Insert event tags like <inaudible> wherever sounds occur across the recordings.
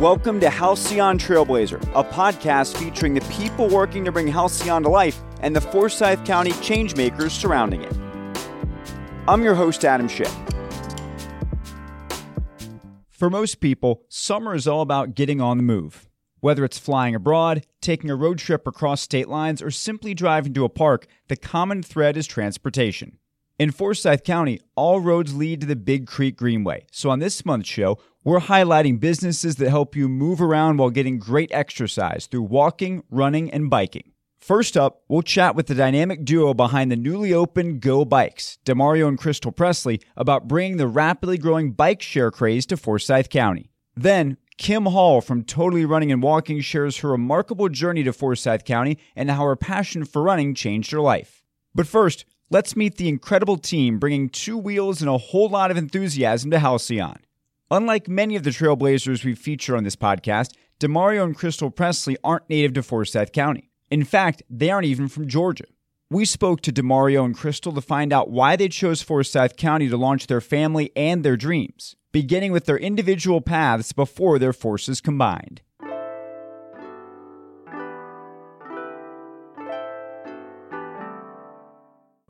Welcome to Halcyon Trailblazer, a podcast featuring the people working to bring Halcyon to life and the Forsyth County changemakers surrounding it. I'm your host, Adam Schiff. For most people, summer is all about getting on the move. Whether it's flying abroad, taking a road trip across state lines, or simply driving to a park, the common thread is transportation. In Forsyth County, all roads lead to the Big Creek Greenway. So on this month's show, we're highlighting businesses that help you move around while getting great exercise through walking, running, and biking. First up, we'll chat with the dynamic duo behind the newly opened Geaux Bikes, Demario and Crystal Presley, about bringing the rapidly growing bike share craze to Forsyth County. Then, Kim Hall from Totally Running and Walking shares her remarkable journey to Forsyth County and how her passion for running changed her life. But first, let's meet the incredible team bringing two wheels and a whole lot of enthusiasm to Halcyon. Unlike many of the trailblazers we feature on this podcast, Demario and Crystal Presley aren't native to Forsyth County. In fact, they aren't even from Georgia. We spoke to Demario and Crystal to find out why they chose Forsyth County to launch their family and their dreams, beginning with their individual paths before their forces combined.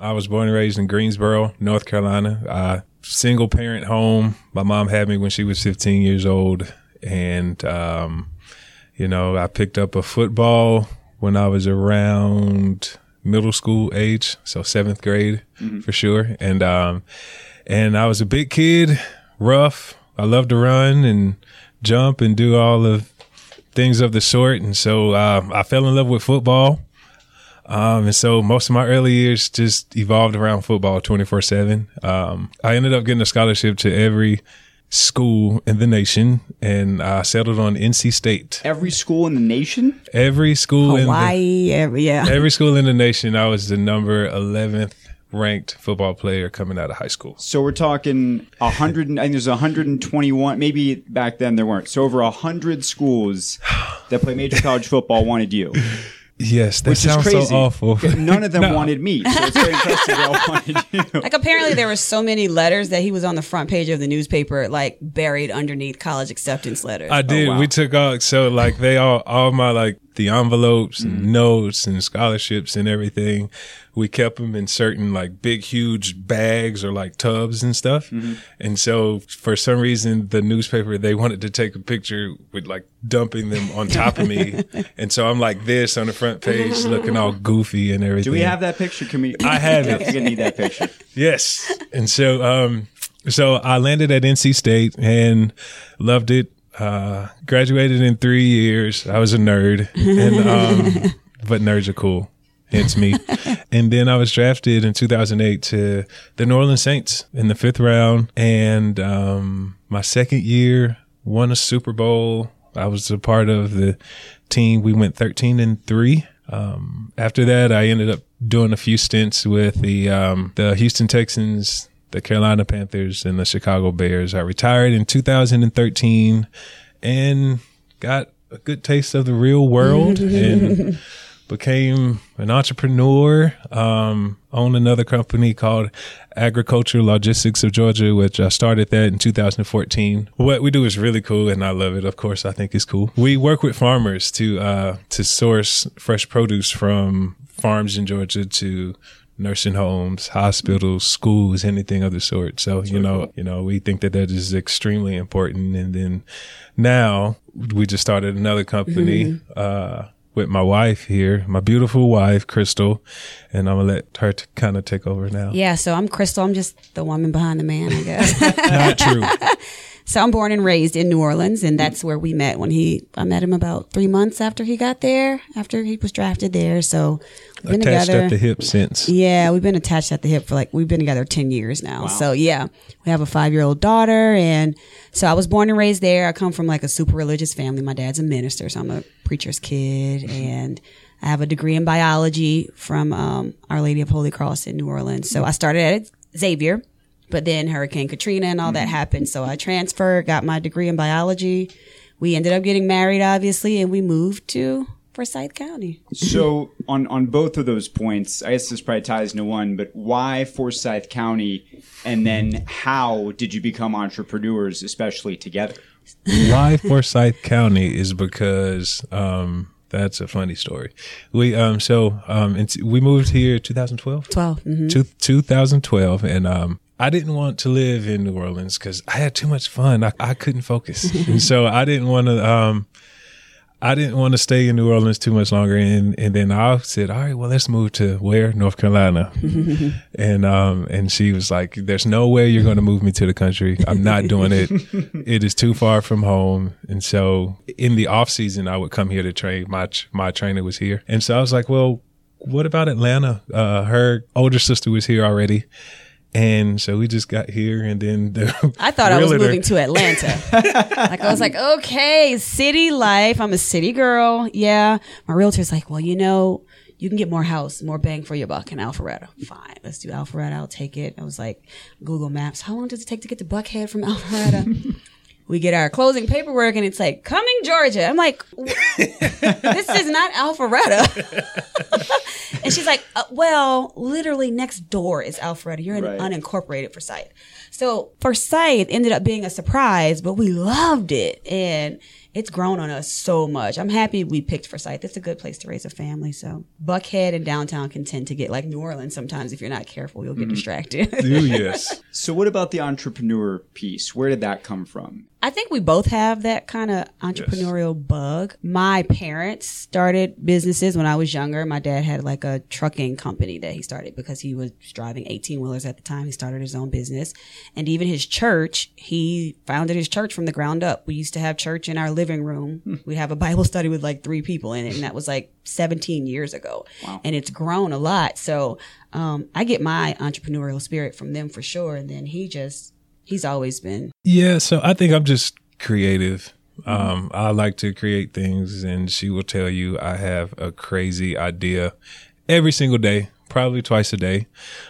I was born and raised in Greensboro, North Carolina. Uh, single parent home. My mom had me when she was 15 years old. And, um, you know, I picked up a football when I was around middle school age. So seventh grade mm-hmm. for sure. And, um, and I was a big kid, rough. I loved to run and jump and do all the things of the sort. And so, uh, I fell in love with football um, and so most of my early years just evolved around football 24 seven. Um, I ended up getting a scholarship to every school in the nation and I settled on NC State. Every school in the nation? Every school Hawaii, in the, every, yeah. Every school in the nation. I was the number 11th ranked football player coming out of high school. So we're talking a hundred. I think there's 121. Maybe back then there weren't. So over a hundred schools that play major college football wanted you. Yes, that Which sounds is crazy. so awful. None of them <laughs> no. wanted me, so it's very impressive they all <laughs> wanted you. Like apparently there were so many letters that he was on the front page of the newspaper, like buried underneath college acceptance letters. I oh, did. Oh, wow. We took all so like they all all my like the envelopes and mm-hmm. notes and scholarships and everything. We kept them in certain like big, huge bags or like tubs and stuff. Mm-hmm. And so for some reason, the newspaper, they wanted to take a picture with like dumping them on top of me. <laughs> and so I'm like this on the front page looking all goofy and everything. Do we have that picture? Can we? I have it. <laughs> You're going to need that picture. Yes. And so, um, so I landed at NC State and loved it uh, graduated in three years. I was a nerd, and um, <laughs> but nerds are cool. It's me. <laughs> and then I was drafted in 2008 to the New Orleans Saints in the fifth round. And um, my second year, won a Super Bowl. I was a part of the team. We went 13 and three. Um, after that, I ended up doing a few stints with the um, the Houston Texans, the Carolina Panthers and the Chicago Bears. I retired in 2013 and got a good taste of the real world <laughs> and became an entrepreneur. Um, owned another company called Agricultural Logistics of Georgia, which I started that in 2014. What we do is really cool, and I love it. Of course, I think it's cool. We work with farmers to uh, to source fresh produce from farms in Georgia to nursing homes, hospitals, schools, anything of the sort. So, That's you know, cool. you know, we think that that is extremely important. And then now we just started another company, mm-hmm. uh, with my wife here, my beautiful wife, Crystal, and I'm gonna let her kind of take over now. Yeah, so I'm Crystal. I'm just the woman behind the man, I guess. <laughs> Not true. <laughs> So I'm born and raised in New Orleans, and that's where we met. When he, I met him about three months after he got there, after he was drafted there. So we've been attached together. at the hip since. Yeah, we've been attached at the hip for like we've been together ten years now. Wow. So yeah, we have a five year old daughter, and so I was born and raised there. I come from like a super religious family. My dad's a minister, so I'm a preacher's kid, and I have a degree in biology from um, Our Lady of Holy Cross in New Orleans. So I started at Xavier but then Hurricane Katrina and all mm-hmm. that happened. So I transferred, got my degree in biology. We ended up getting married, obviously, and we moved to Forsyth County. so on on both of those points, I guess this probably ties into one, but why Forsyth County, and then how did you become entrepreneurs, especially together? Why Forsyth County is because um, that's a funny story. We um so um and we moved here 2012. 12. hmm Two, 2012 and um I didn't want to live in New Orleans because I had too much fun. I, I couldn't focus, <laughs> and so I didn't want to. Um, I didn't want to stay in New Orleans too much longer, and and then I said, "All right, well, let's move to where North Carolina," <laughs> and um and she was like, "There's no way you're going to move me to the country. I'm not doing it. <laughs> it is too far from home." And so in the off season, I would come here to train. My my trainer was here, and so I was like, "Well, what about Atlanta?" Uh, her older sister was here already. And so we just got here, and then the <laughs> I thought I was moving to Atlanta. <laughs> like I was like, okay, city life. I'm a city girl. Yeah. My realtor's like, well, you know, you can get more house, more bang for your buck in Alpharetta. Fine, let's do Alpharetta. I'll take it. I was like, Google Maps. How long does it take to get to Buckhead from Alpharetta? <laughs> we get our closing paperwork, and it's like Cumming Georgia. I'm like, <laughs> this is not Alpharetta. <laughs> and she's like, uh, well, literally next door is Alpharetta. You're in Right. unincorporated Forsyth. So Forsyth ended up being a surprise, but we loved it. And it's grown on us so much. I'm happy we picked Forsyth. It's a good place to raise a family. So Buckhead and downtown can tend to get like New Orleans sometimes. If you're not careful, you'll get distracted. <laughs> Ooh, yes. So, what about the entrepreneur piece? Where did that come from? I think we both have that kind of entrepreneurial bug. My parents started businesses when I was younger. My dad had like a trucking company that he started because he was driving 18 wheelers at the time. He started his own business. And even his church, he founded his church from the ground up. We used to have church in our living room. We'd have a Bible study with like three people in it. And that was like 17 years ago. And it's grown a lot. So, um, I get my entrepreneurial spirit from them for sure. And then he just, he's always been Yeah, so I think I'm just creative. Um, I like to create things, and she will tell you I have a crazy idea every single day, probably twice a day.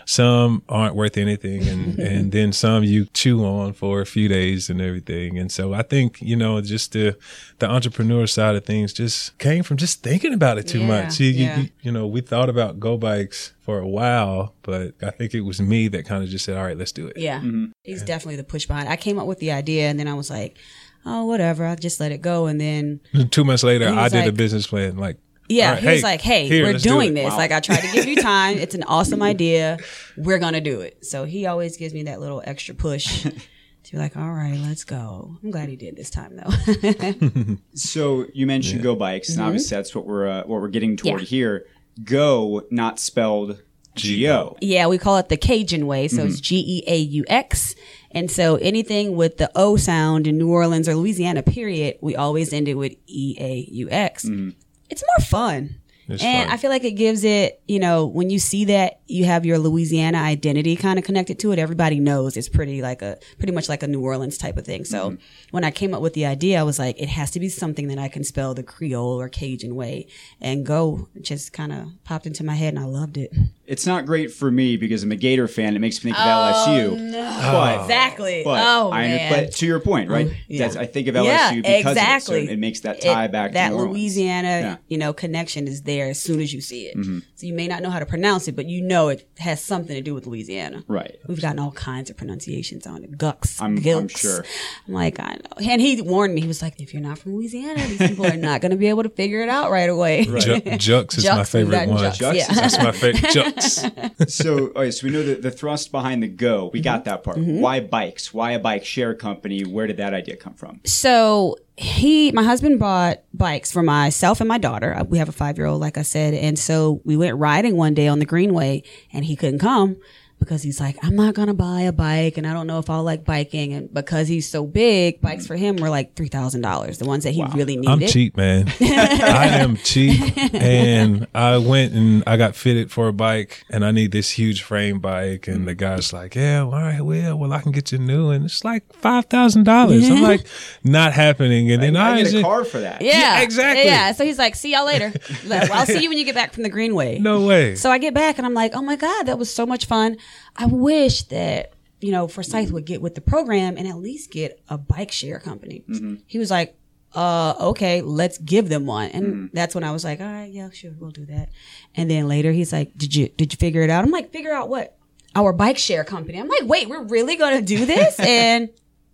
Some aren't worth anything, and <laughs> and then some you chew on for a few days and everything. And so I think you know just the the entrepreneur side of things just came from just thinking about it too Yeah, much. You, you- yeah. you- you know, we thought about Geaux bikes for a while, but I think it was me that kind of just said, "All right, let's do it." Yeah. Mm-hmm. He's definitely the push behind. I came up with the idea and then I was like, oh, whatever. I'll just let it go. And then, Two months later, I was did a business plan. Like, yeah, all right, he was like, hey, here, we're let's do doing it. this. Like, I tried to give you time. It's an awesome <laughs> idea. We're going to do it. So he always gives me that little extra push <laughs> to be like, all right, let's go. I'm glad he did this time, though. <laughs> So, you mentioned Geaux Bikes, and mm-hmm. obviously that's what we're uh, what we're getting toward Yeah. here. Go, not spelled G O. yeah, we call it the Cajun way. So it's mm-hmm. G E A U X. And so anything with the O sound in New Orleans or Louisiana, period, we always end it with E A U X. Mm-hmm. It's more fun. It's and fun. I feel like it gives it, you know, when you see that you have your Louisiana identity kind of connected to it, everybody knows it's pretty like a, pretty much like a New Orleans type of thing. So mm-hmm. when I came up with the idea, I was like, it has to be something that I can spell the Creole or Cajun way and go just kind of popped into my head and I loved it. It's not great for me because I'm a Gator fan. It makes me think of LSU. But, Exactly. but oh I, man. but to your point, right? yeah. I think of LSU yeah, because exactly. of it. So it makes that tie It- back that New Louisiana, Yeah. you know, connection is there as soon as you see it. Mm-hmm. So you may not know how to pronounce it, but you know it has something to do with Louisiana. Right. We've gotten all kinds of pronunciations on it. Gux, I'm- I'm sure. I'm like, I know. And he warned me. He was like, if you're not from Louisiana, these people are not going to be able to figure it out right away. Ju- <laughs> Jux is Jux, my favorite one. Jux, Jux yeah. is That's my favorite. Jux. <laughs> so, okay, so we know the, the thrust behind the Go. We Mm-hmm. got that part. Why bikes? Why a bike share company? Where did that idea come from? So he, my husband bought bikes for myself and my daughter. We have a five year old, like I said. And so we went riding one day on the Greenway and he couldn't come because he's like, I'm not going to buy a bike and I don't know if I'll like biking. And because he's so big, bikes for him were like $3,000, the ones that he really needed. I'm cheap, man. I am cheap, and I went and I got fitted for a bike, and I need this huge frame bike, and the guy's like, "Yeah, all right, well, well, I can get you new, and it's like five thousand dollars." I'm like, "Not happening," and then I, I get a car for that. Yeah, Yeah, exactly. Yeah. So he's like, see y'all later. Like, well, I'll see you when you get back from the Greenway. <laughs> No way. So I get back and I'm like, oh my God, that was so much fun. I wish that, you know, Forsyth would get with the program and at least get a bike share company. Mm-hmm. He was like, uh, okay, let's give them one. And mm-hmm. that's when I was like, all right, yeah, sure, we'll do that. And then later he's like, did you, did you figure it out? I'm like, figure out what? Our bike share company. I'm like, wait, we're really going to do this? <laughs> and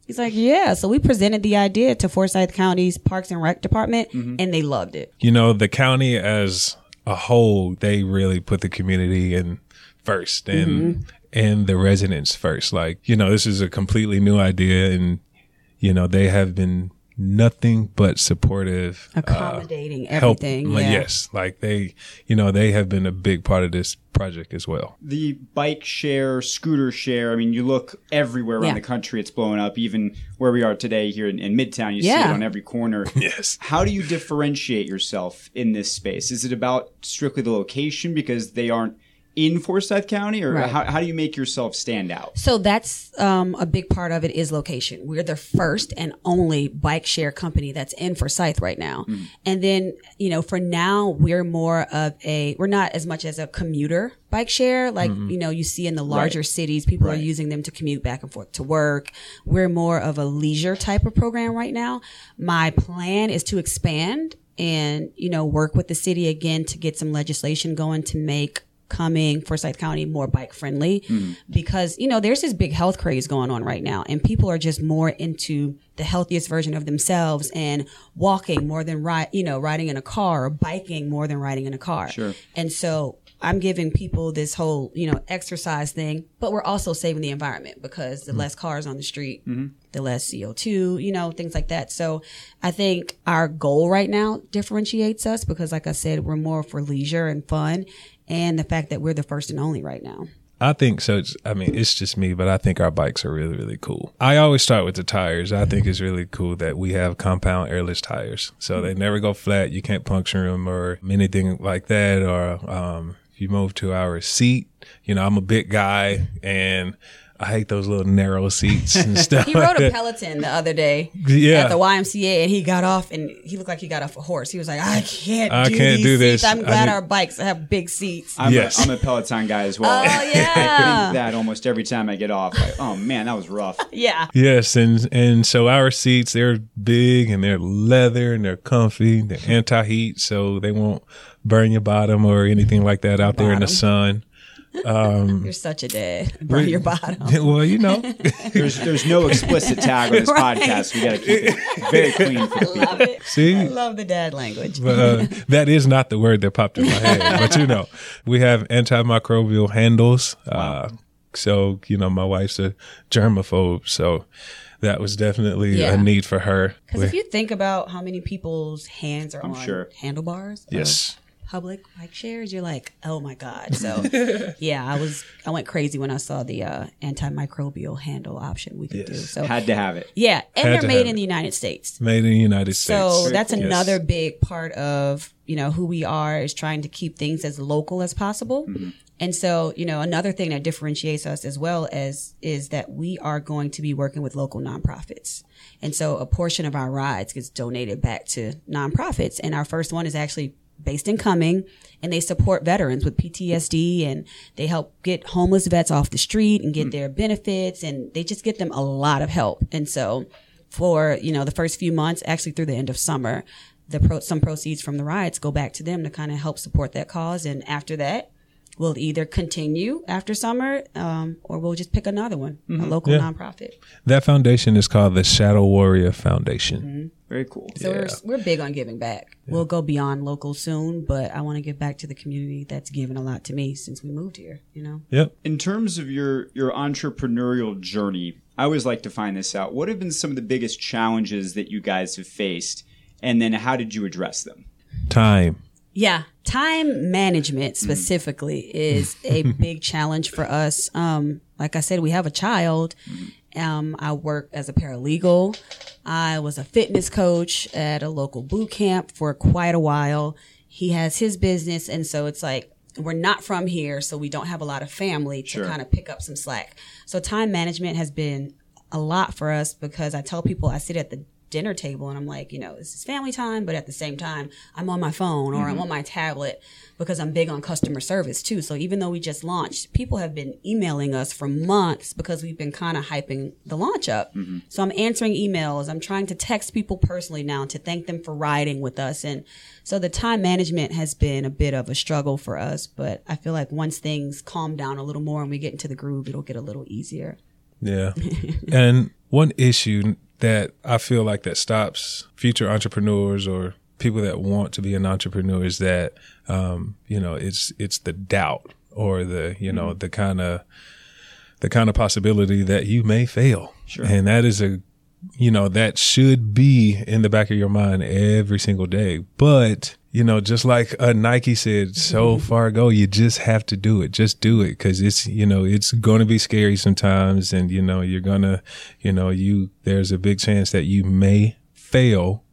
He's like, yeah. So we presented the idea to Forsyth County's Parks and Rec Department, mm-hmm. and they loved it. You know, the county as a whole, they really put the community in first and and the residents first. Like, you know, this is a completely new idea and you know, they have been nothing but supportive. uh, Accommodating help- everything. like, yeah. Yes. Like they, you know, they have been a big part of this project as well. the bike share, scooter share. I mean, you look everywhere around Yeah. the country; it's blowing up. Even where we are today here in, in Midtown, you see it on every corner. <laughs> Yes. How do you differentiate yourself in this space? Is it about strictly the location because they aren't in Forsyth County, or Right. how, how do you make yourself stand out? So that's um, a big part of it is location. We're the first and only bike share company that's in Forsyth right now. And then, you know, for now, we're more of a, we're not as much as a commuter bike share. Like, you know, you see in the larger cities, people Right. are using them to commute back and forth to work. We're more of a leisure type of program right now. My plan is to expand and, you know, work with the city again to get some legislation going to make Cumming Forsyth County more bike friendly hmm. because you know there's this big health craze going on right now and people are just more into the healthiest version of themselves and walking more than ride you know riding in a car or biking more than riding in a car Sure. and so I'm giving people this whole, you know, exercise thing, but we're also saving the environment because the hmm. less cars on the street, mm-hmm. the less CO2, you know, things like that. So I think our goal right now differentiates us because, like I said, we're more for leisure and fun and the fact that we're the first and only right now. I think so. It's, I mean, it's just me, but I think our bikes are really, really cool. I always start with the tires. I think it's really cool that we have compound airless tires. So they never go flat. You can't puncture them or anything like that. Or, um, if you move to our seat, you know, I'm a big guy and I hate those little narrow seats and <laughs> stuff. He rode a. <laughs> Peloton the other day Yeah. at the YMCA and he got off and he looked like he got off a horse. He was like, I can't I do can't these do seats. this. I'm I glad need- our bikes have big seats. I'm, Yes. a, I'm a Peloton guy as well. Oh, <laughs> I yeah. think that almost every time I get off. Like, oh man, that was rough. yeah. Yes, and and so our seats they're big and they're leather and they're comfy. They're anti heat, so they won't burn your bottom or anything like that out there in the sun. <laughs> You're such a dad. Burn your bottom. <laughs> well, you know, <laughs> There's there's no explicit tag on this Right. podcast. We got to keep it very clean for the people. Love it. I see, love the dad language. but uh, that is not the word that popped in my head. But you know, we have antimicrobial handles. Uh, so you know, my wife's a germaphobe, so that was definitely Yeah. a need for her. Because if you think about how many people's hands are on sure. handlebars, of yes. Public bike shares, you're like, oh my god. So <laughs> yeah, I was I went crazy when I saw the uh, antimicrobial handle option we could do. So Had to have it. yeah, and Had they're made in it. the United States. Made in the United States. So that's cool. another Yes. big part of you know who we are is trying to keep things as local as possible. And so, you know, another thing that differentiates us as well as is that we are going to be working with local nonprofits. And so a portion of our rides gets donated back to nonprofits. And our first one is actually based in Cumming and they support veterans with PTSD and they help get homeless vets off the street and get mm. their benefits and they just get them a lot of help. And so for, you know, the first few months, actually through the end of summer, the pro- some proceeds from the rides go back to them to kind of help support that cause. And after that, we'll either continue after summer, um, or we'll just pick another one, a local Yeah. nonprofit. That foundation is called the Shadow Warrior Foundation. Very cool. So we're, we're big on giving back. We'll go beyond local soon, but I want to give back to the community that's given a lot to me since we moved here, you know? Yep. In terms of your your entrepreneurial journey, I always like to find this out. What have been some of the biggest challenges that you guys have faced, and then how did you address them? Time. Yeah, time management specifically is a <laughs> big challenge for us. Um, like I said, we have a child. Um, I work as a paralegal. I was a fitness coach at a local boot camp for quite a while. He has his business, and so it's like we're not from here, so we don't have a lot of family to Sure. kind of pick up some slack. So time management has been a lot for us because I tell people I sit at the dinner table and I'm like, you know, this is family time, but at the same time, I'm on my phone or I'm mm-hmm. on my tablet because I'm big on customer service too. So even though we just launched, people have been emailing us for months because we've been kind of hyping the launch up. Mm-hmm. So I'm answering emails. I'm trying to text people personally now to thank them for riding with us. And so the time management has been a bit of a struggle for us, but I feel like once things calm down a little more and we get into the groove, it'll get a little easier. Yeah. <laughs> and one issue that I feel like that stops future entrepreneurs or people that want to be an entrepreneur is that um, you know, it's it's the doubt or the, you know, the kind of the kind of possibility that you may fail. Sure. And that is a you know, that should be in the back of your mind every single day. But, you know, just like uh, Nike said so far ago, you just have to do it. Just do it because it's, you know, it's going to be scary sometimes. And, you know, you're going to, you know, you, there's a big chance that you may fail.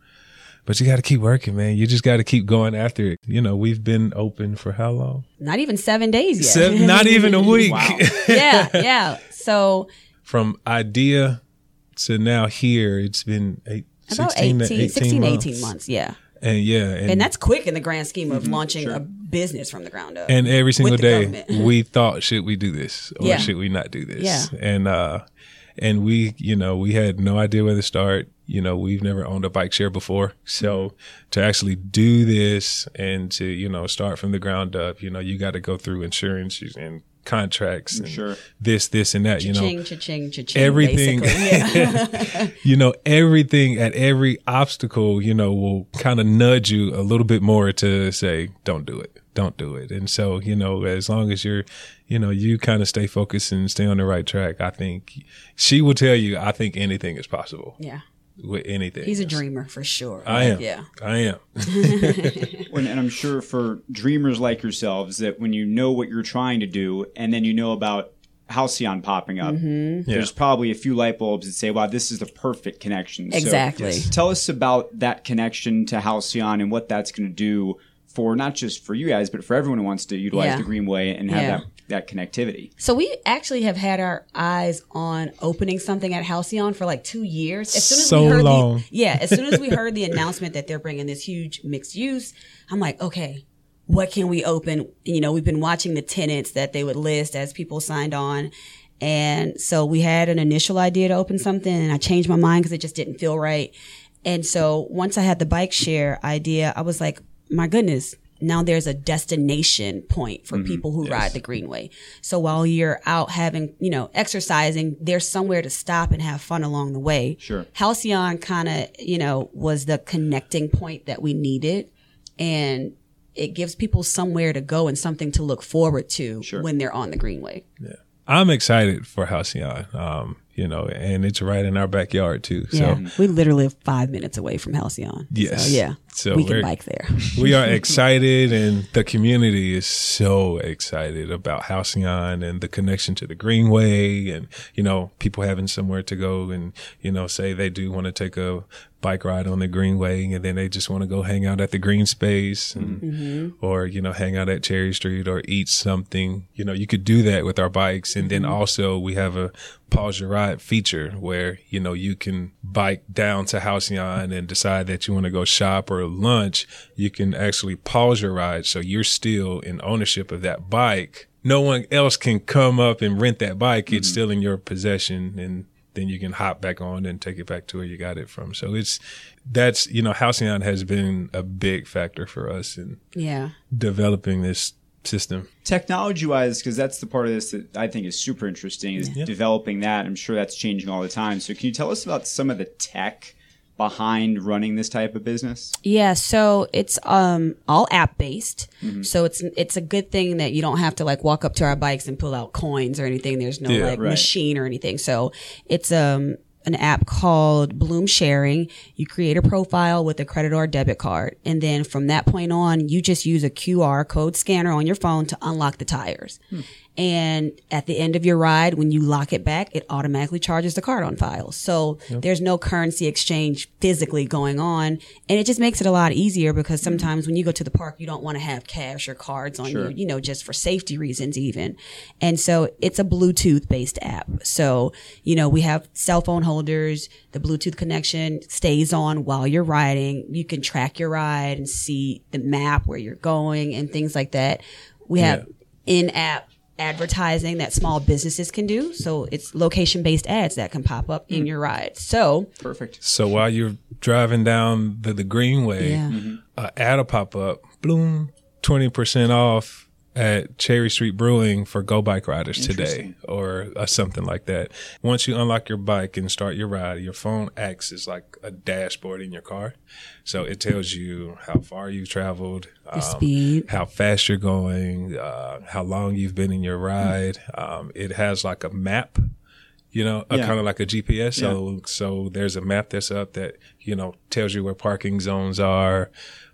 But you got to keep working, man. You just got to keep going after it. You know, we've been open for how long? Not even seven days yet. Seven, not even a week. <laughs> Wow. <laughs> yeah, yeah. So From idea to now here, it's been eight, about 16 18, to 18 16 months. 18 months. Yeah. And yeah, and, And that's quick in the grand scheme of launching a business from the ground up. and every single day <laughs> we thought, should we do this or Yeah. should we not do this? Yeah. And uh, and we, you know, we had no idea where to start. You know, we've never owned a bike share before, so to actually do this and to you know start from the ground up, you know, you got to go through insurance and contracts and Sure. this, this, and that. You know, Cha-ching, cha-ching, cha-ching, everything. <laughs> Yeah. <laughs> you know everything at every obstacle you know will kind of nudge you a little bit more to say don't do it don't do it and so you know as long as you're you know you kind of stay focused and stay on the right track i think she will tell you i think anything is possible yeah. With anything He's a dreamer for sure. i am Yeah. i am <laughs> And, and I'm sure for dreamers like yourselves that when you know what you're trying to do and then you know about Halcyon popping up, mm-hmm. there's probably a few light bulbs that say, wow, this is the perfect connection. So Exactly. tell us about that connection to Halcyon and what that's going to do for not just for you guys, but for everyone who wants to utilize Yeah. the Greenway and have Yeah. that, that connectivity. So we actually have had our eyes on opening something at Halcyon for like two years. As soon as So we heard long. The, yeah, as soon as we <laughs> heard the announcement that they're bringing this huge mixed use, I'm like, okay, what can we open? You know, we've been watching the tenants that they would list as people signed on. And so we had an initial idea to open something and I changed my mind because it just didn't feel right. And so once I had the bike share idea, I was like, my goodness, now there's a destination point for people who ride the Greenway. So while you're out having, you know, exercising, there's somewhere to stop and have fun along the way. Sure. Halcyon kind of, you know, was the connecting point that we needed. And it gives people somewhere to go and something to look forward to when they're on the Greenway. Yeah. I'm excited for halcyon um you know and it's right in our backyard too so Yeah. Mm-hmm. We literally live five minutes away from Halcyon. Yes. So, yeah. So we can bike there. <laughs> we are excited and the community is so excited about Halcyon and the connection to the Greenway and, you know, people having somewhere to go and, you know, say they do want to take a bike ride on the Greenway and then they just want to go hang out at the green space and, mm-hmm. Mm-hmm. or, you know, hang out at Cherry Street or eat something. You know, you could do that with our bikes. And then mm-hmm. also we have a pause your ride feature where, you know, you can bike down to Halcyon and decide that you want to go shop or lunch. You can actually pause your ride. So you're still in ownership of that bike. No one else can come up and rent that bike. It's still in your possession and then you can hop back on and take it back to where you got it from. So it's, that's, you know, Halcyon has been a big factor for us in yeah. developing this system. technology wise because that's the part of this that i think is super interesting is developing that i'm sure that's changing all the time so can you tell us about some of the tech behind running this type of business Yeah, so it's um all app based. Mm-hmm. So it's it's a good thing that you don't have to like walk up to our bikes and pull out coins or anything. There's no Yeah, like right. machine or anything. So it's um an app called Bloom Sharing. You create a profile with a credit or debit card, and then from that point on, you just use a QR code scanner on your phone to unlock the tires. And at the end of your ride, when you lock it back, it automatically charges the card on file. So there's no currency exchange physically going on. And it just makes it a lot easier because mm-hmm. sometimes when you go to the park, you don't want to have cash or cards on you, you know, just for safety reasons even. And so it's a Bluetooth based app. So, you know, we have cell phone holders. The Bluetooth connection stays on while you're riding. You can track your ride and see the map where you're going and things like that. We have in app advertising that small businesses can do. So it's location based ads that can pop up in your ride. So perfect So while you're driving down the, the Greenway, Yeah. uh, ad will pop up, bloom, 20% off at Cherry Street Brewing for Geaux Bike Riders today or uh, something like that. Once you unlock your bike and start your ride, your phone acts as like a dashboard in your car. So it tells you how far you've traveled, um, speed. how fast you're going, uh, how long you've been in your ride. Um, it has like a map you know, Yeah. kind of like a GPS. So, so there's a map that's up that, you know, tells you where parking zones are.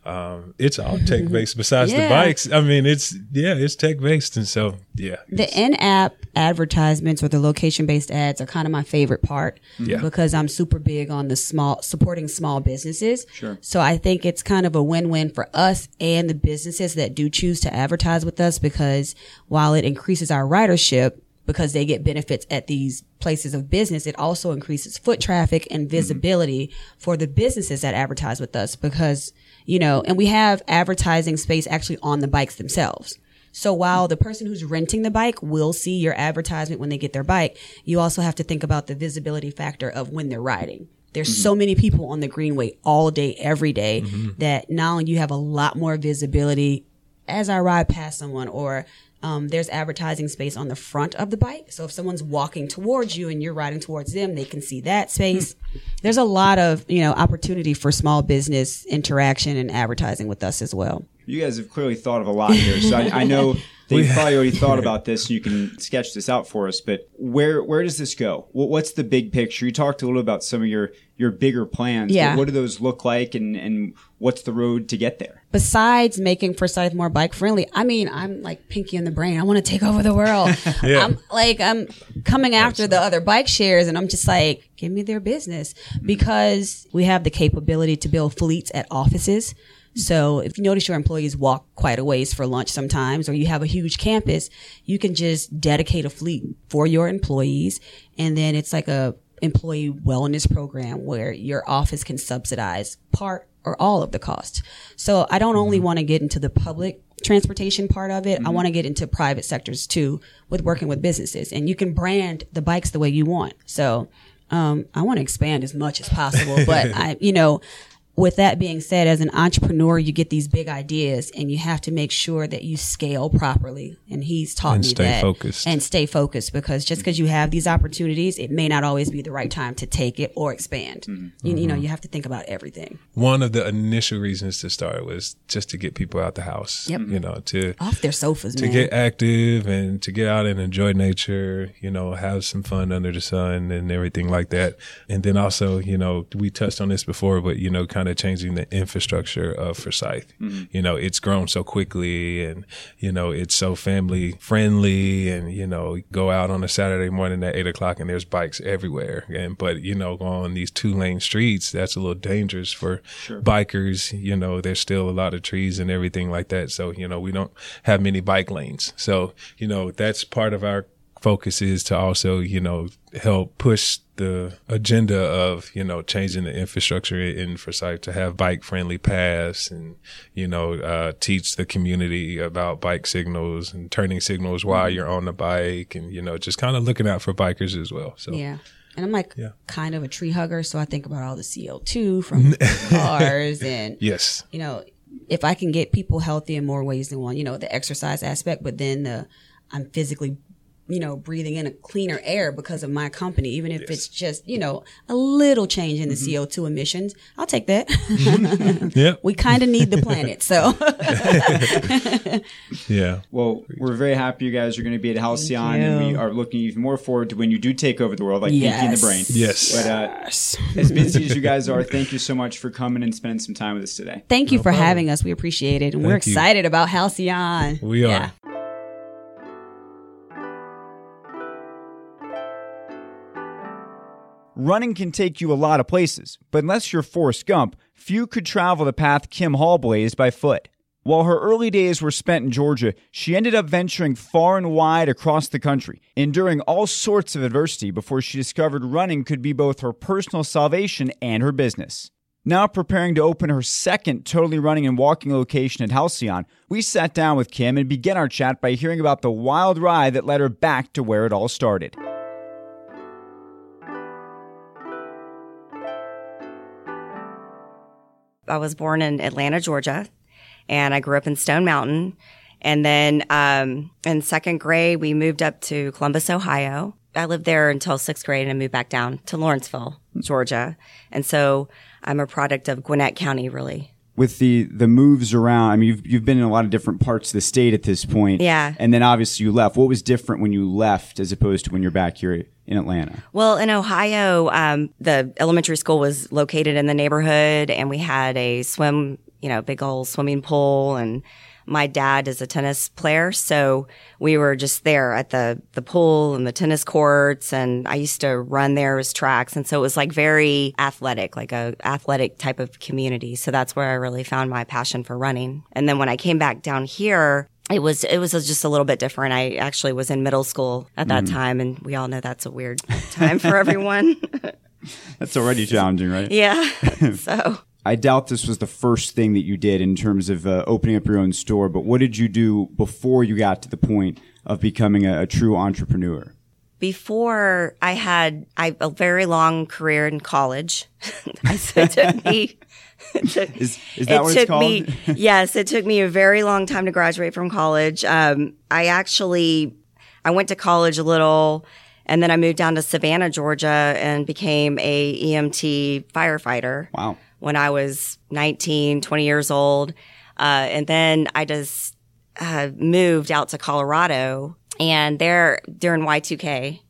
Um, it's all tech <laughs> based besides the bikes. I mean, it's, yeah, it's tech based. And so, yeah. The in-app advertisements or the location-based ads are kind of my favorite part Yeah. because I'm super big on the small supporting small businesses. Sure. So I think it's kind of a win-win for us and the businesses that do choose to advertise with us because while it increases our ridership because they get benefits at these places of business, it also increases foot traffic and visibility for the businesses that advertise with us because, you know, and we have advertising space actually on the bikes themselves. So while the person who's renting the bike will see your advertisement when they get their bike, you also have to think about the visibility factor of when they're riding. There's so many people on the greenway all day, every day, mm-hmm. that now you have a lot more visibility as I ride past someone or um, there's advertising space on the front of the bike. So if someone's walking towards you and you're riding towards them, they can see that space. <laughs> There's a lot of, you know, opportunity for small business interaction and advertising with us as well. You guys have clearly thought of a lot here, so I, I know that <laughs> you probably already thought <laughs> about this. and You can sketch this out for us, but where where does this go? What's the big picture? You talked a little about some of your your bigger plans. Yeah. what do those look like, and and what's the road to get there? besides making Forsyth more bike friendly, I mean, I'm like pinky in the brain. I want to take over the world. <laughs> Yeah. I'm like, I'm coming after the other bike shares and I'm just like, give me their business mm-hmm. because we have the capability to build fleets at offices. So if you notice your employees walk quite a ways for lunch sometimes, or you have a huge campus, you can just dedicate a fleet for your employees. And then it's like a employee wellness program where your office can subsidize part or all of the cost. So I don't only want to get into the public transportation part of it. I want to get into private sectors too with working with businesses and you can brand the bikes the way you want. So, um, I want to expand as much as possible, but <laughs> I, you know, with that being said, as an entrepreneur, you get these big ideas and you have to make sure that you scale properly. And he's taught And me stay that. focused. And stay focused because just because you have these opportunities, it may not always be the right time to take it or expand. You, you know, Mm-hmm. you have to think about everything. One of the initial reasons to start was just to get people out the house, Yep. you know, to, Off their sofas, to man. get active and to get out and enjoy nature, you know, have some fun under the sun and everything like that. And then also, you know, we touched on this before, but, you know, kind of changing the infrastructure of Forsyth. Mm-hmm. You know, it's grown so quickly and, you know, it's so family friendly and, you know, go out on a Saturday morning at eight o'clock and there's bikes everywhere. And, but, you know, on these two lane streets, that's a little dangerous for bikers. You know, there's still a lot of trees and everything like that. So, you know, we don't have many bike lanes. So, you know, that's part of our focus is to also, you know, help push the agenda of, you know, changing the infrastructure in Forsyth to have bike friendly paths and, you know, uh, teach the community about bike signals and turning signals while you're on the bike and, you know, just kind of looking out for bikers as well. So, Yeah. And I'm like Yeah. kind of a tree hugger, so I think about all the CO2 from <laughs> cars and yes. you know, if I can get people healthy in more ways than one, you know, the exercise aspect, but then the I'm physically, you know, breathing in a cleaner air because of my company, even if it's just, you know, a little change in the CO2 emissions, I'll take that. <laughs> Yeah. we kind of need the planet. So <laughs> Yeah. Well, we're very happy you guys are going to be at Halcyon, and we are looking even more forward to when you do take over the world, like Pinky in the Brain. Yes. But uh, as busy as you guys are, thank you so much for coming and spending some time with us today. thank you for having us. We appreciate it. And we're Thank you. excited about Halcyon. We are. Yeah. Running can take you a lot of places, but unless you're Forrest Gump, few could travel the path Kim Hall blazed by foot. While her early days were spent in Georgia, she ended up venturing far and wide across the country, enduring all sorts of adversity before she discovered running could be both her personal salvation and her business. Now preparing to open her second totally running and walking location at Halcyon, we sat down with Kim and began our chat by hearing about the wild ride that led her back to where it all started. I was born in Atlanta, Georgia, and I grew up in Stone Mountain. And then um, in second grade, we moved up to Columbus, Ohio. I lived there until sixth grade and I moved back down to Lawrenceville, Georgia. And so I'm a product of Gwinnett County, really. With the the moves around, I mean, you've you've been in a lot of different parts of the state at this point. Yeah. And then obviously you left. What was different when you left as opposed to when you're back here in Atlanta? Well, in Ohio, um, the elementary school was located in the neighborhood, and we had a swim, you know, big old swimming pool. And my dad is a tennis player, so we were just there at the the pool and the tennis courts. And I used to run there as tracks, and so it was like very athletic, like a athletic type of community. So that's where I really found my passion for running. And then when I came back down here, it was it was just a little bit different. I actually was in middle school at that mm-hmm. time, and we all know that's a weird time for everyone. <laughs> That's already challenging, right? yeah. <laughs> so I doubt this was the first thing that you did in terms of uh, opening up your own store, but what did you do before you got to the point of becoming a, a true entrepreneur? before I had I, a very long career in college. <laughs> It took me. It took, Is- is that it what it's called? me. <laughs> <laughs> yes, it took me a very long time to graduate from college. Um, I actually I went to college a little, and then I moved down to Savannah, Georgia, and became a EMT firefighter Wow. When I was 19, 20 years old. Uh, and then I just uh, moved out to Colorado and there during Y2K.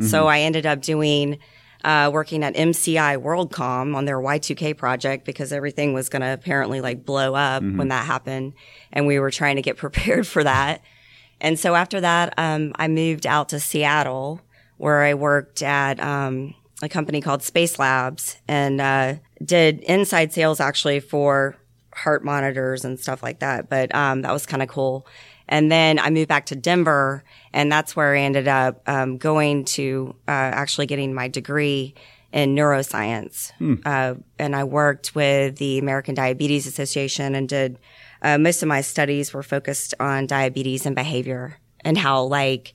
So I ended up doing, uh, working at MCI WorldCom on their Y2K project because everything was going to apparently like blow up when that happened. And we were trying to get <laughs> prepared for that. And so after that, um, I moved out to Seattle where I worked at, um, a company called Spacelabs and, uh, did inside sales actually for heart monitors and stuff like that. But, um, that was kind of cool. And then I moved back to Denver and that's where I ended up, um, going to, uh, actually getting my degree in neuroscience. Uh, and I worked with the American Diabetes Association and did, uh, most of my studies were focused on diabetes and behavior and how like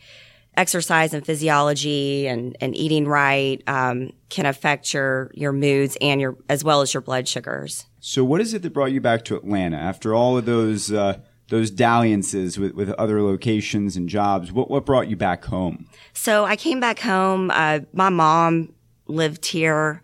exercise and physiology and, and eating right um, can affect your your moods and your as well as your blood sugars. So, what is it that brought you back to Atlanta after all of those uh, those dalliances with, with other locations and jobs? What what brought you back home? So I came back home. Uh, my mom lived here,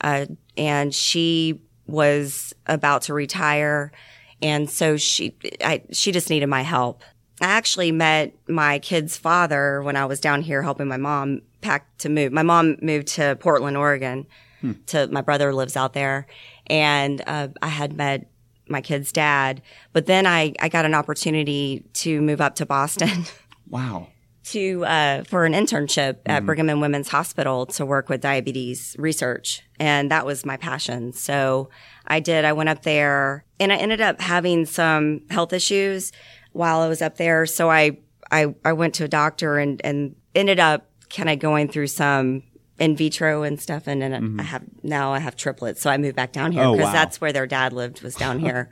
uh, and she was about to retire, and so she I, she just needed my help. I actually met my kid's father when I was down here helping my mom pack to move. My mom moved to Portland, Oregon. To my brother lives out there, and uh, I had met my kid's dad. But then I I got an opportunity to move up to Boston. <laughs> Wow. to uh, for an internship at Brigham and Women's Hospital to work with diabetes research, and that was my passion. So I did. I went up there, and I ended up having some health issues while I was up there. So I I, I went to a doctor and and ended up kind of going through some in vitro and stuff, and then mm-hmm. I have now I have triplets. So I moved back down here Oh, because wow. that's where their dad lived was down <laughs> here.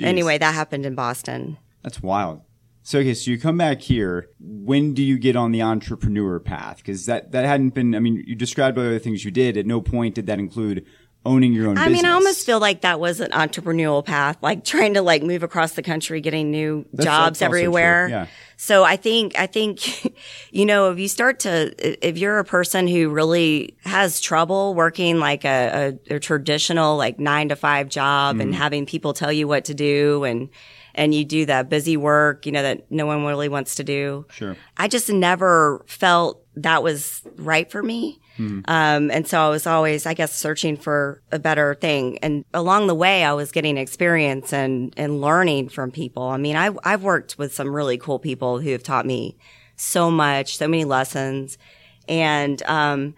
Anyway, that happened in Boston. That's wild. So okay, so you come back here. When do you get on the entrepreneur path? Because that that hadn't been. I mean, you described other things you did. At no point did that include owning your own. I business. mean, I almost feel like that was an entrepreneurial path, like trying to like move across the country, getting new That's- jobs that's everywhere. yeah. So I think, I think, <laughs> you know, if you start to, if you're a person who really has trouble working like a, a, a traditional like nine to five job Mm-hmm. and having people tell you what to do and, and you do that busy work, you know, that no one really wants to do. Sure. I just never felt that was right for me. Um, and so I was always, I guess, searching for a better thing. And along the way, I was getting experience and, and learning from people. I mean, I, I've worked with some really cool people who have taught me so much, so many lessons. And, um,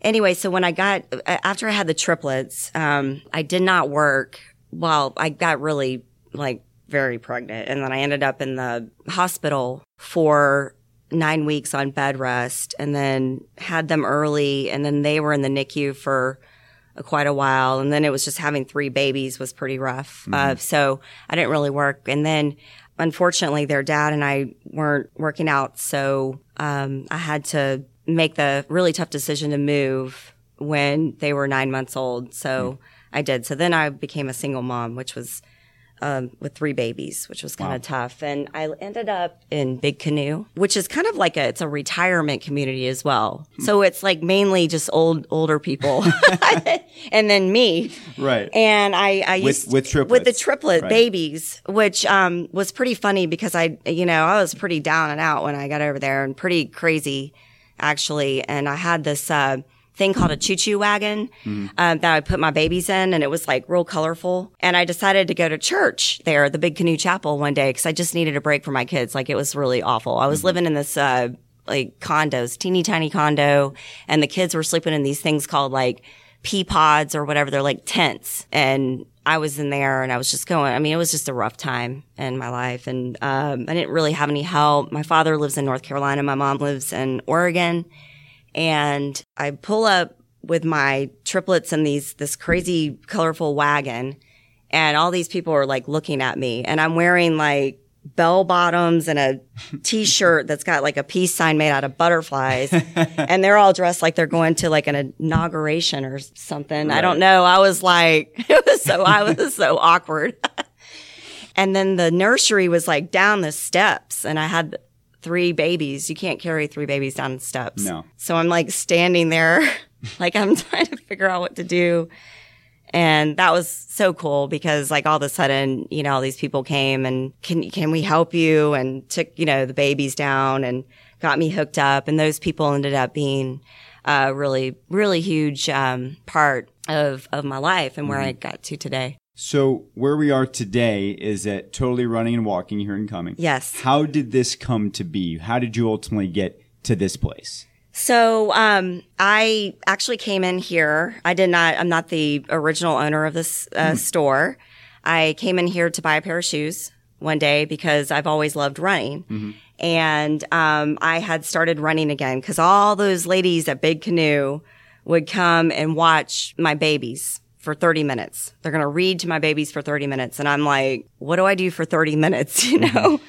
anyway, so when I got, after I had the triplets, um, I did not work while I got really like very pregnant. And then I ended up in the hospital for nine weeks on bed rest and then had them early. And then they were in the NICU for uh, quite a while. And then it was just having three babies was pretty rough. Uh, so I didn't really work. And then unfortunately their dad and I weren't working out. So, um, I had to make the really tough decision to move when they were nine months old. So I did. So then I became a single mom, which was um, with three babies, which was kind of tough. And I ended up in Big Canoe, which is kind of like a it's a retirement community as well. Hmm. So it's like mainly just old older people, <laughs> <laughs> and then me. Right. And I, I With- used with with the triplet Right. babies, which um, was pretty funny because I, you know, I was pretty down and out when I got over there and pretty crazy actually. And I had this uh, thing called a choo choo wagon um, that I put my babies in, and it was like real colorful. And I decided to go to church there, the Big Canoe Chapel, one day because I just needed a break for my kids. Like it was really awful. I was living in this. Uh, like condos, teeny tiny condo, and the kids were sleeping in these things called like pea pods or whatever. They're like tents. And I was in there and I was just going, I mean, it was just a rough time in my life. And, um, I didn't really have any help. My father lives in North Carolina. My mom lives in Oregon. And I pull up with my triplets in these, this crazy colorful wagon. And all these people are like looking at me and I'm wearing like bell bottoms and a <laughs> t-shirt that's got like a peace sign made out of butterflies <laughs> and they're all dressed like they're going to like an inauguration or something. I don't know. I was like, <laughs> it was so, I was so awkward. and then the nursery was like down the steps and I had three babies. You can't carry three babies down the steps. No. So I'm like standing there, <laughs> like I'm <laughs> trying to figure out what to do. And that was so cool because like all of a sudden, you know, all these people came and can, can we help you? And took, you know, the babies down and got me hooked up. And those people ended up being a really, really huge, um, part of, of my life and where I got to today. So where we are today is at Totally Running and Walking here in Cumming. Yes. How did this come to be? How did you ultimately get to this place? So, um, I actually came in here. I did not, I'm not the original owner of this uh, store. I came in here to buy a pair of shoes one day because I've always loved running. And, um, I had started running again because all those ladies at Big Canoe would come and watch my babies for 30 minutes. They're going to read to my babies for 30 minutes. And I'm like, what do I do for 30 <laughs> minutes? You mm-hmm. know?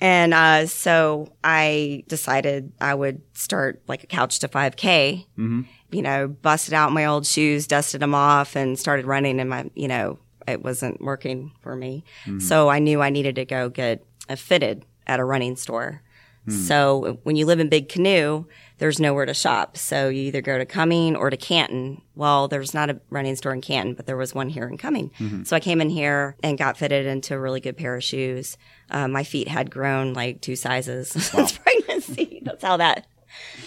And uh, so I decided I would start like a couch to 5K. Mm-hmm. You know, busted out my old shoes, dusted them off, and started running. And my, you know, it wasn't working for me. Mm-hmm. So I knew I needed to go get a fitted at a running store. Hmm. So when you live in Big Canoe, there's nowhere to shop. So you either go to Cumming or to Canton. Well, there's not a running store in Canton, but there was one here in Cumming. Mm-hmm. So I came in here and got fitted into a really good pair of shoes. Uh, my feet had grown like two sizes <laughs> since pregnancy. That's how that.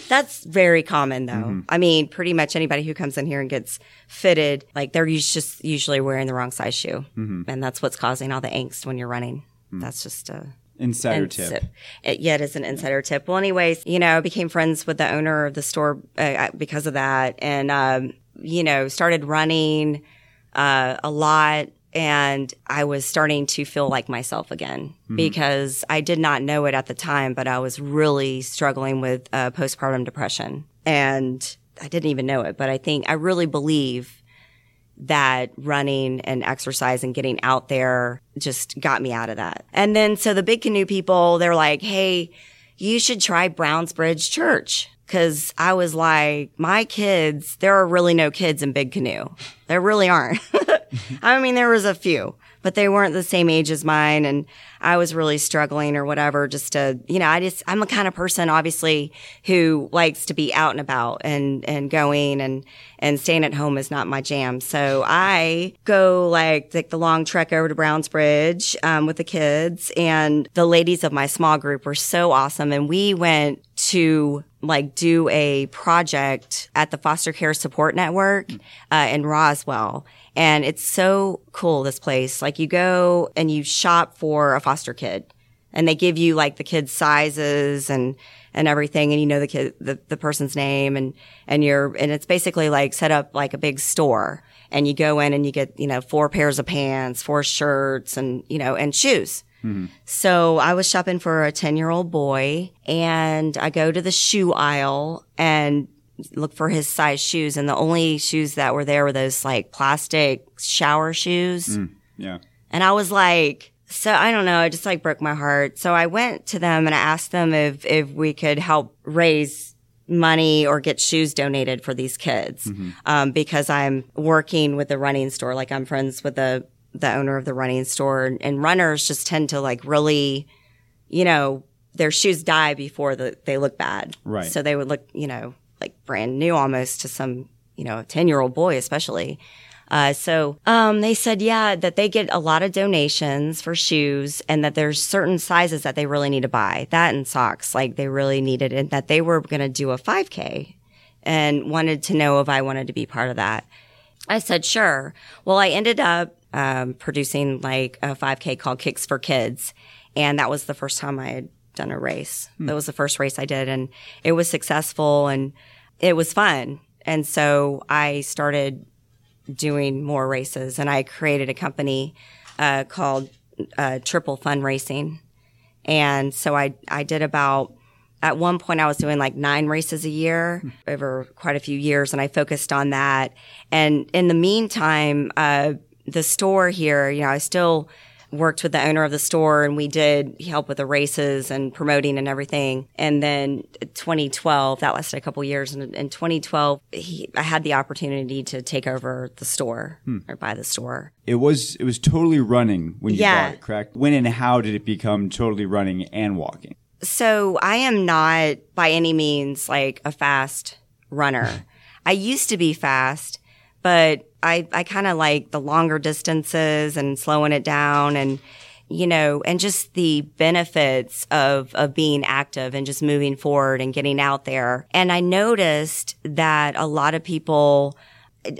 That's very common though. Mm-hmm. I mean, pretty much anybody who comes in here and gets fitted, like they're just usually wearing the wrong size shoe. Mm-hmm. And that's what's causing all the angst when you're running. Hmm. That's just a, Insider and tip. so- it, yeah, it is an insider tip. Well, anyways, you know, I became friends with the owner of the store uh, because of that, and um, you know, started running uh, a lot. And I was starting to feel like myself again because I did not know it at the time, but I was really struggling with uh, postpartum depression. And I didn't even know it, but I think I really believe that running and exercise and getting out there just got me out of that. And then so the big canoe people, they're like, Hey, you should try Brownsbridge Church. Cause I was like, my kids, there are really no kids in big canoe. There really aren't. <laughs> I mean, there was a few, but they weren't the same age as mine. And I was really struggling or whatever, just to, you know, I just, I'm a kind of person, obviously, who likes to be out and about and, and going and, and staying at home is not my jam. So I go like, like the long trek over to Brownsbridge, um, with the kids and the ladies of my small group were so awesome. And we went to like do a project at the foster care support network uh, in Roswell. And it's so cool, this place. Like you go and you shop for a foster kid and they give you like the kid's sizes and, and everything. And you know the kid, the, the person's name and, and you're, and it's basically like set up like a big store and you go in and you get, you know, four pairs of pants, four shirts and, you know, and shoes. So I was shopping for a 10 year old boy and I go to the shoe aisle and look for his size shoes. And the only shoes that were there were those like plastic shower shoes. Yeah. And I was like, so I don't know, it just like broke my heart. So I went to them and I asked them if, if we could help raise money or get shoes donated for these kids. Um, because I'm working with the running store, like I'm friends with the, the owner of the running store and runners just tend to like really, you know, their shoes die before the, they look bad. Right. So they would look, you know, like brand new almost to some, you know, 10 year old boy, especially. Uh, so um, they said, yeah, that they get a lot of donations for shoes and that there's certain sizes that they really need to buy. That and socks, like they really needed and that they were going to do a 5K and wanted to know if I wanted to be part of that. I said, sure. Well, I ended up um, producing like a 5K called Kicks for Kids. And that was the first time I had done a race. That was the first race I did. And it was successful and it was fun. And so I started doing more races and I created a company uh, called uh, Triple Fun Racing. And so I, I did about, at one point I was doing like nine races a year over quite a few years and I focused on that. And in the meantime, uh, the store here, you know, I still worked with the owner of the store and we did help with the races and promoting and everything. And then 2012, that lasted a couple years. And in 2012, he, I had the opportunity to take over the store hmm. or buy the store. It was it was totally running when you Yeah. bought it, correct? When and how did it become totally running and walking? So I am not by any means like a fast runner. <laughs> I used to be fast, but I, I kind of like the longer distances and slowing it down and, you know, and just the benefits of, of being active and just moving forward and getting out there. And I noticed that a lot of people,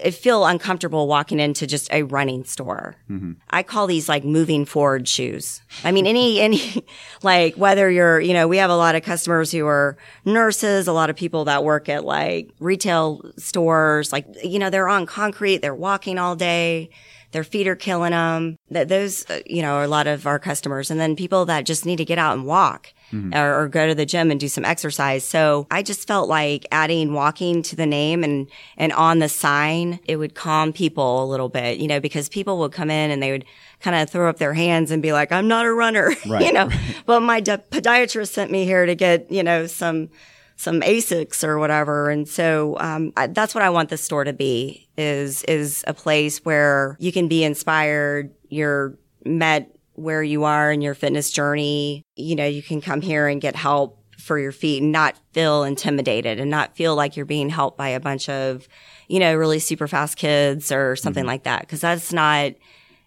I feel uncomfortable walking into just a running store. Mm-hmm. I call these like moving forward shoes. I mean, any, <laughs> any, like whether you're, you know, we have a lot of customers who are nurses, a lot of people that work at like retail stores, like, you know, they're on concrete, they're walking all day. Their feet are killing them. That those, uh, you know, are a lot of our customers. And then people that just need to get out and walk or, or go to the gym and do some exercise. So I just felt like adding walking to the name and, and on the sign, it would calm people a little bit, you know, because people would come in and they would kind of throw up their hands and be like, I'm not a runner, <laughs> Right. you know, <laughs> but my de- podiatrist sent me here to get, you know, some, some Asics or whatever. And so, um, I, that's what I want the store to be is, is a place where you can be inspired. You're met where you are in your fitness journey. You know, you can come here and get help for your feet and not feel intimidated and not feel like you're being helped by a bunch of, you know, really super fast kids or something like that. Cause that's not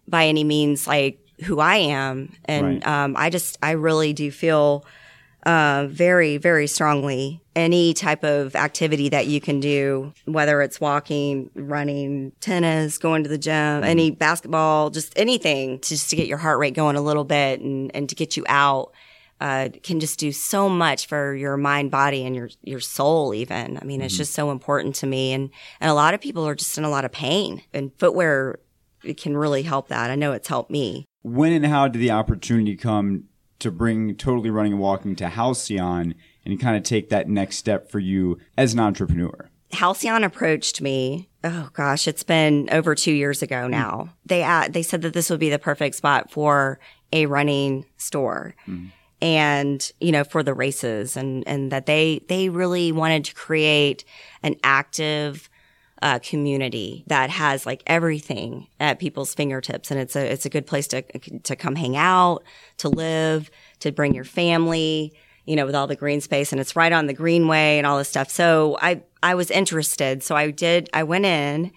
by any means like who I am. And, Right. um, I just, I really do feel, uh, very, very strongly any type of activity that you can do, whether it's walking, running, tennis, going to the gym, any basketball, just anything to just to get your heart rate going a little bit and, and to get you out. Uh, can just do so much for your mind, body, and your your soul. Even, I mean, it's just so important to me. And and a lot of people are just in a lot of pain, and footwear it can really help that. I know it's helped me. When and how did the opportunity come to bring totally running and walking to Halcyon and kind of take that next step for you as an entrepreneur? Halcyon approached me. Oh gosh, it's been over two years ago now. They uh, they said that this would be the perfect spot for a running store, and you know for the races, and and that they they really wanted to create an active uh, community that has like everything at people's fingertips, and it's a it's a good place to to come hang out, to live, to bring your family, you know, with all the green space, and it's right on the greenway and all this stuff. So I I was interested, so I did. I went in,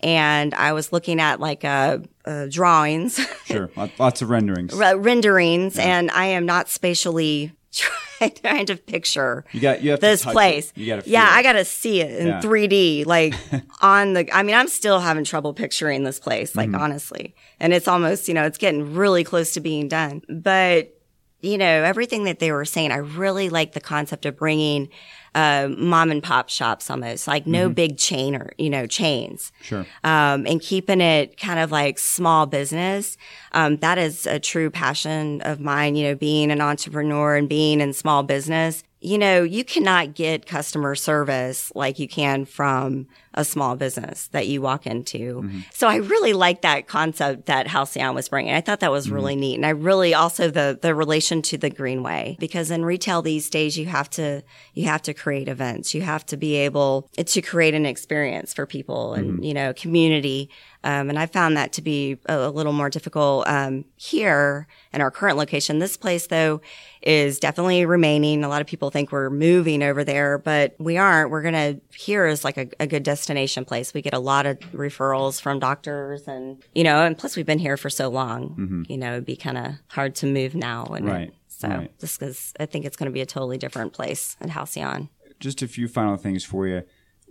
and I was looking at like uh, uh drawings, <laughs> Sure, lots of renderings. re- renderings, and I am not spatially <laughs> trying to picture You got you have this to place. It. You got to yeah, I got to see it in Yeah. 3D, like <laughs> on the. I mean, I'm still having trouble picturing this place, like Mm-hmm. honestly, and it's almost, you know, it's getting really close to being done. But you know, everything that they were saying, I really like the concept of bringing uh, mom and pop shops, almost like no Mm-hmm. big chain or you know chains Sure. um, and keeping it kind of like small business. Um, that is a true passion of mine, you know, being an entrepreneur and being in small business. You know, you cannot get customer service like you can from a small business that you walk into. So I really like that concept that Halcyon was bringing. I thought that was really neat. And I really also the, the relation to the Greenway because in retail these days you have to, you have to create events. You have to be able to create an experience for people and, you know, community. Um, and I found that to be a, a little more difficult um, here in our current location. This place, though, is definitely remaining. A lot of people think we're moving over there, but we aren't. We're going to, here is like a, a good destination place. We get a lot of referrals from doctors and, you know, and plus we've been here for so long, mm-hmm. you know, it'd be kind of hard to move now. And Right, so right. just because I think it's going to be a totally different place at Halcyon. just a few final things for you.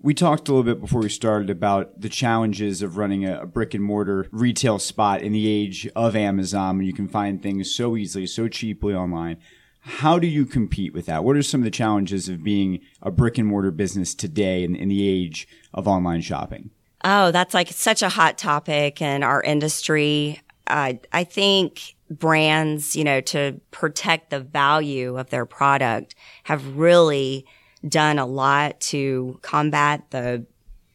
We talked a little bit before we started about the challenges of running a, a brick and mortar retail spot in the age of Amazon when you can find things so easily, so cheaply online. How do you compete with that? What are some of the challenges of being a brick and mortar business today in, in the age of online shopping? Oh, that's like such a hot topic in our industry. Uh, I think brands, you know, to protect the value of their product have really done a lot to combat the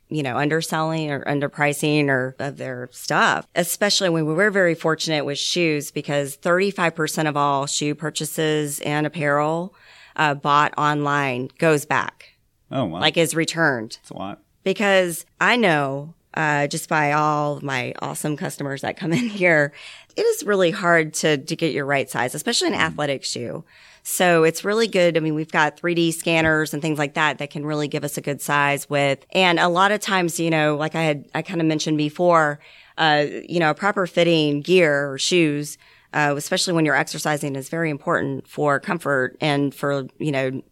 you know, underselling or underpricing or of their stuff. Especially when we were very fortunate with shoes because 35% of all shoe purchases and apparel uh, bought online goes back, Oh, wow. like is returned That's a lot. because I know uh, just by all of my awesome customers that come in <laughs> here, it is really hard to to get your right size, especially an athletic shoe. So it's really good. I mean, we've got 3D scanners and things like that that can really give us a good size with. And a lot of times, you know, like I had, I kind of mentioned before, uh, you know, proper fitting gear or shoes, uh, especially when you're exercising is very important for comfort and for, you know,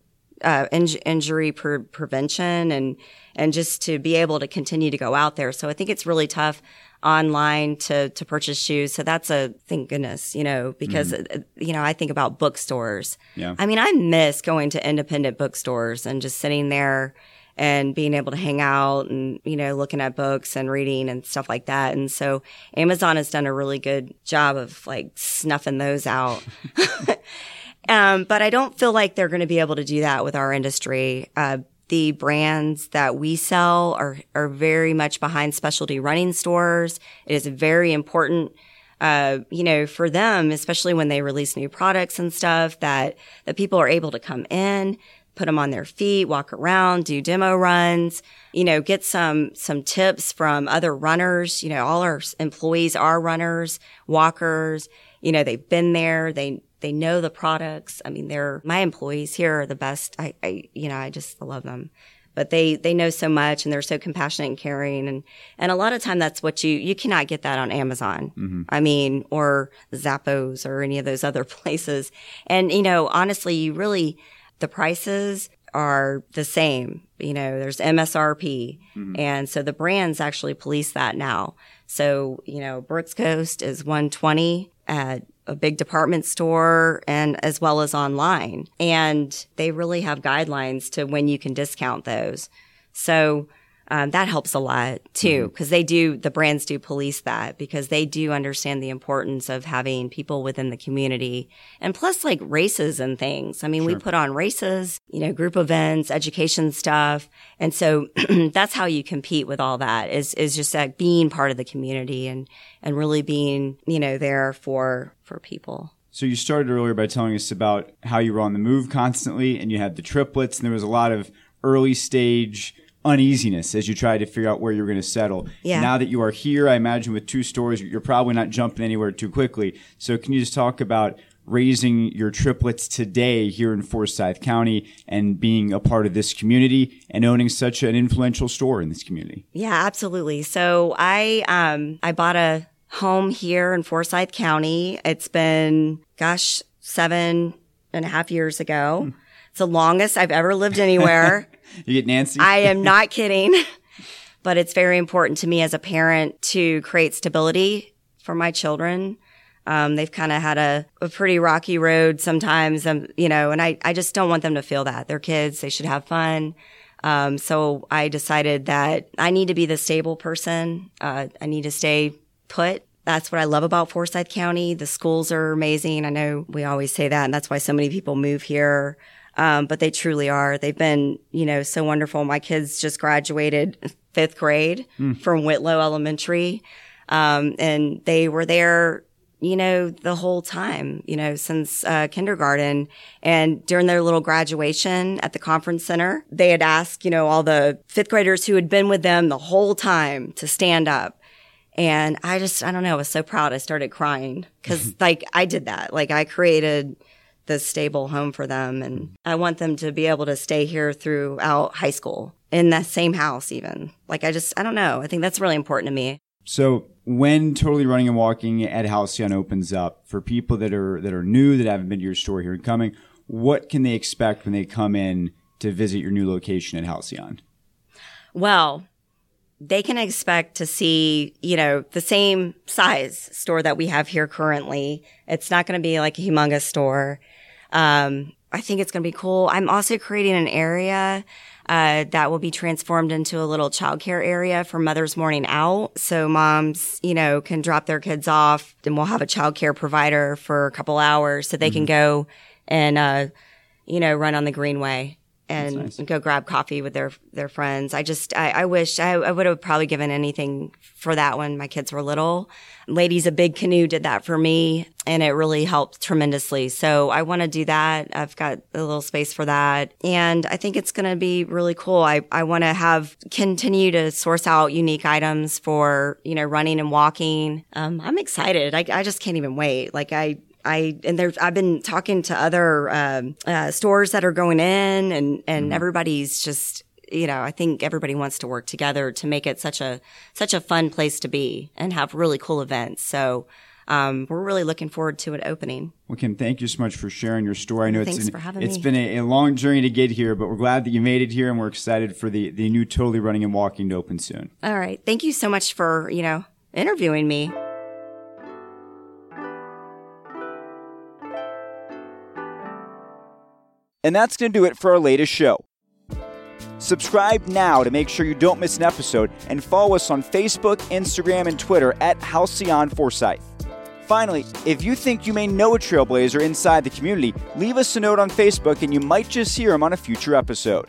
uh, inj- injury pre- prevention and and just to be able to continue to go out there. So I think it's really tough online to to purchase shoes. So that's a thank goodness, you know, because uh, you know I think about bookstores. Yeah. I mean, I miss going to independent bookstores and just sitting there and being able to hang out and you know looking at books and reading and stuff like that. And so Amazon has done a really good job of like snuffing those out. <laughs> <laughs> Um, but I don't feel like they're going to be able to do that with our industry. Uh, the brands that we sell are, are very much behind specialty running stores. It is very important, uh, you know, for them, especially when they release new products and stuff that, that people are able to come in, put them on their feet, walk around, do demo runs, you know, get some, some tips from other runners. You know, all our employees are runners, walkers. You know, they've been there. They, they know the products. I mean, they're, my employees here are the best. I, I, you know, I just love them. But they, they know so much and they're so compassionate and caring. And, and a lot of time that's what you, you cannot get that on Amazon. Mm-hmm. I mean, or Zappos or any of those other <laughs> places. And, you know, honestly, you really, the prices are the same. You know, there's MSRP. Mm-hmm. And so the brands actually police that now. So, you know, Brooks Ghost is 120 at a big department store and as well as online. And they really have guidelines to when you can discount those. So um, that helps a lot too, because they do, the brands do police that because they do understand the importance of having people within the community and plus like races and things. I mean, we put on races, you know, group events, education stuff. And so <clears throat> that's how you compete with all that is, is just like being part of the community and, and really being, you know, there for, for people. So you started earlier by telling us about how you were on the move constantly and you had the triplets and there was a lot of early stage uneasiness as you tried to figure out where you were going to settle. Yeah. Now that you are here, I imagine with two stores, you're probably not jumping anywhere too quickly. So can you just talk about raising your triplets today here in Forsyth County and being a part of this community and owning such an influential store in this community? Yeah, absolutely. So I um I bought a home here in Forsyth County. It's been gosh, seven and a half years ago. It's the longest I've ever lived anywhere. <laughs> You get Nancy? I am not kidding. <laughs> But it's very important to me as a parent to create stability for my children. Um, they've kind of had a, a pretty rocky road sometimes, um, you know, and I, I just don't want them to feel that. They're kids. They should have fun. Um, so I decided that I need to be the stable person. Uh, I need to stay put. That's what I love about Forsyth County. The schools are amazing. I know we always say that, and that's why so many people move here. Um, but they truly are. They've been, you know, so wonderful. My kids just graduated <laughs> fifth grade from Whitlow Elementary. Um, and they were there, you know, the whole time, you know, since uh, kindergarten. And during their little graduation at the conference center, they had asked, you know, all the fifth graders who had been with them the whole time to stand up. And I just, I don't know, I was so proud. I started crying because <laughs> like I did that. Like I created this stable home for them and I want them to be able to stay here throughout high school in that same house even. Like I just, I don't know. I think that's really important to me. So when totally running and walking at Halcyon opens up for people that are that are new that haven't been to your store here and Cumming, what can they expect when they come in to visit your new location at Halcyon? Well, they can expect to see, you know, the same size store that we have here currently. It's not going to be like a humongous store. Um, I think it's going to be cool. I'm also creating an area uh, that will be transformed into a little childcare area for Mother's Morning Out. So moms, you know, can drop their kids off and we'll have a childcare provider for a couple hours so they can go and, uh, you know, run on the greenway and go grab coffee with their their friends. I just I, I wish I, I would have probably given anything for that when my kids were little. Ladies a Big Canoe did that for me and it really helped tremendously. So I want to do that. I've got a little space for that. And I think it's going to be really cool. I, I want to have continue to source out unique items for, you know, running and walking. Um, I'm excited. I, I just can't even wait. Like I, I and there's I've been talking to other um, uh, stores that are going in, and and everybody's just you know I think everybody wants to work together to make it such a such a fun place to be and have really cool events. So. Um, we're really looking forward to it opening. Well, Kim, thank you so much for sharing your story. I know Thanks it's for having it's me. been a, a long journey to get here, but we're glad that you made it here, and we're excited for the the new Totally Running and Walking to open soon. All right, thank you so much for you know interviewing me. And that's going to do it for our latest show. Subscribe now to make sure you don't miss an episode and follow us on Facebook, Instagram, and Twitter at Halcyon Forsyth. Finally, if you think you may know a trailblazer inside the community, leave us a note on Facebook and you might just hear him on a future episode.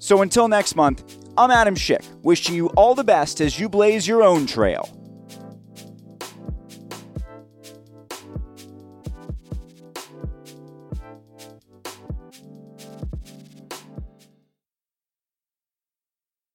So until next month, I'm Adam Schick, wishing you all the best as you blaze your own trail.